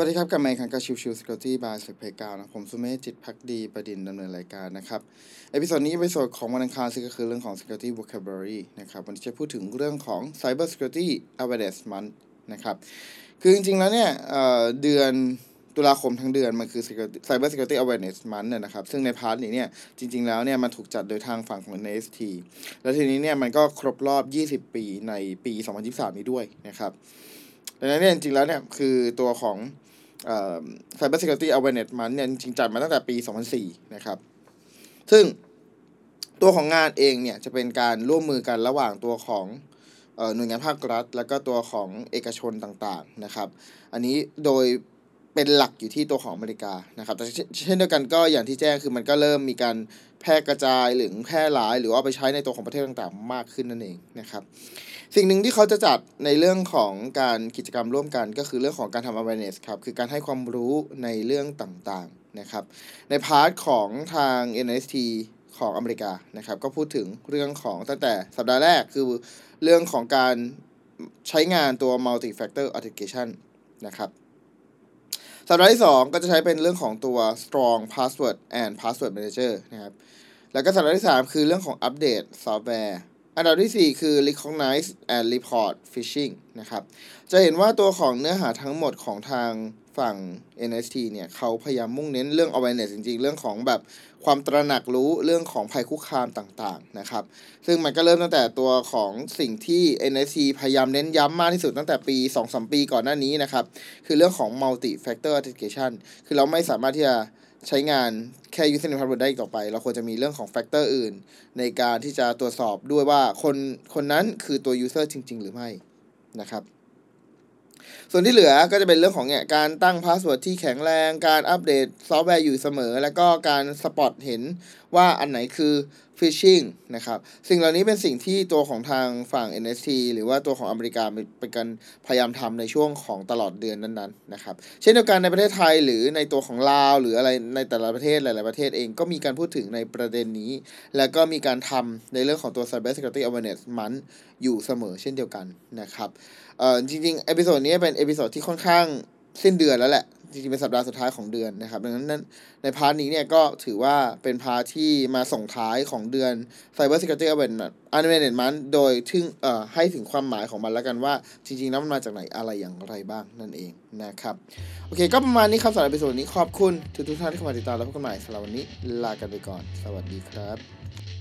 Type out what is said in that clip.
วัสดีครับกลับมาพบกันกับ Chill Chill Security by สุดเพกาวนะผมสุเมธจิตภักดีบดินทร์ดำเนินรายการนะครับ episode นี้ episode ของวันอังคารซึ่งก็คือเรื่องของ security vocabulary นะครับวันนี้จะพูดถึงเรื่องของ cyber security awareness month นะครับคือจริงๆแล้วเนี่ยเเดือนตุลาคมทั้งเดือนมันคือ Cyber security awareness month เนี่ยนะครับ ซึ่งใน part นี้เนี่ยจริง ๆ แล้วเนี่ยมันถูกจัดโดยทางฝั่งของ NIST แล้วทีนี้เนี่ยมันก็ครบรอบ 20 ปีในปี 2023 นี้ด้วยนะครับดังนั้นเนี่ยจริงๆแล้วเนี่ยคือตัวของ Cyber Security Awareness มาเนี่ยจริงจัดมาตั้งแต่ปี 2004 นะครับ ซึ่งตัวของงานเองเนี่ยจะเป็นการร่วมมือกันระหว่างตัวของอหน่วยงานภาครัฐ แล้วก็ตัวของเอกชนต่างๆนะครับ อันนี้โดย เป็นหลักอยู่ที่ตัวของอเมริกานะครับแต่เช่นเดียวกันก็อย่างที่แจ้งคือมันก็เริ่มมีการแพร่กระจายหรือแพร่หลาย หรือว่าเอาไปใช้ในตัวของประเทศต่างๆ มากขึ้นนั่นเองนะครับ สิ่งหนึ่งที่เขาจะจัดในเรื่องของการกิจกรรมร่วมกัน ก็คือเรื่องของการทำ awareness ครับคือการให้ความรู้ในเรื่องต่างๆนะครับ ในพาร์ทของทาง NST ของอเมริกานะครับ ก็พูดถึงเรื่องของตั้งแต่สัปดาห์แรกคือเรื่องของการใช้งานตัว multi factor authentication นะครับ สัปดาห์ที่ 2 ก็จะใช้เป็นเรื่องของตัว strong password and password manager นะครับ แล้วก็สัปดาห์ที่ 3 คือเรื่องของอัปเดตซอฟต์แวร์ อันดับที่ 4 คือ recognize and report phishing นะครับ จะเห็นว่าตัวของเนื้อหาทั้งหมดของทาง ฝั่ง NST เนี่ยเขาพยายามมุ่งเน้นเรื่อง awareness จริงๆ เรื่องของแบบความตระหนักรู้เรื่องของภัยคุกคามต่างๆนะครับ ซึ่งมันก็เริ่มตั้งแต่ตัวของสิ่งที่ NST พยายามเน้นย้ำมากที่สุดตั้งแต่ปี 2-3 ปีก่อนหน้านี้นะครับ คือเรื่องของ multi factor authentication คือเราไม่สามารถที่จะใช้งานแค่ username password ได้อีกต่อไป เราควรจะมีเรื่องของ factor อื่น ในการที่จะตรวจสอบด้วยว่าคนคนนั้นคือตัว user จริง ๆ หรือไม่นะครับ ส่วนที่เหลือก็จะเป็นเรื่องของเนี่ยการตั้ง password ที่แข็งแรง การอัปเดตซอฟต์แวร์อยู่เสมอ แล้วก็การ spot เห็นว่าอันไหนคือ phishing นะครับสิ่งเหล่านี้เป็นสิ่งที่ตัวของทางฝั่ง NIST หรือว่าตัวของอเมริกาเป็นการพยายามทำในช่วงของตลอดเดือนนั้นๆนะครับเช่นเดียวกันในประเทศไทยหรือในตัวของลาว หรืออะไรในแต่ละประเทศหลาย ๆประเทศเองก็มีการพูดถึงในประเด็นนี้ แล้วก็มีการทำในเรื่องของตัว Cyber Security Awareness Month อยู่เสมอเช่นเดียวกันนะครับเอ่อจริงๆ episode นี้เป็น episode ที่ค่อนข้างสิ้นเดือนแล้วแหละ จริงๆเป็นสัปดาห์สุดท้ายของเดือนนะครับ ดังนั้นใน part นี้เนี่ยก็ถือว่าเป็น part ที่มาส่งท้ายของเดือน Cyber Security Awareness Awareness Month โดยถึงเอ่อให้ถึงความหมายของมันแล้วกันว่า จริงๆแล้วมันมาจากไหนอะไรอย่างไรบ้างนั่นเองนะครับ โอเค ก็ประมาณนี้ครับสำหรับ episode นี้ขอบคุณทุกท่านที่เข้ามาติดตามและพบกันใหม่สำหรับวันนี้ลากันไปก่อน สวัสดีครับ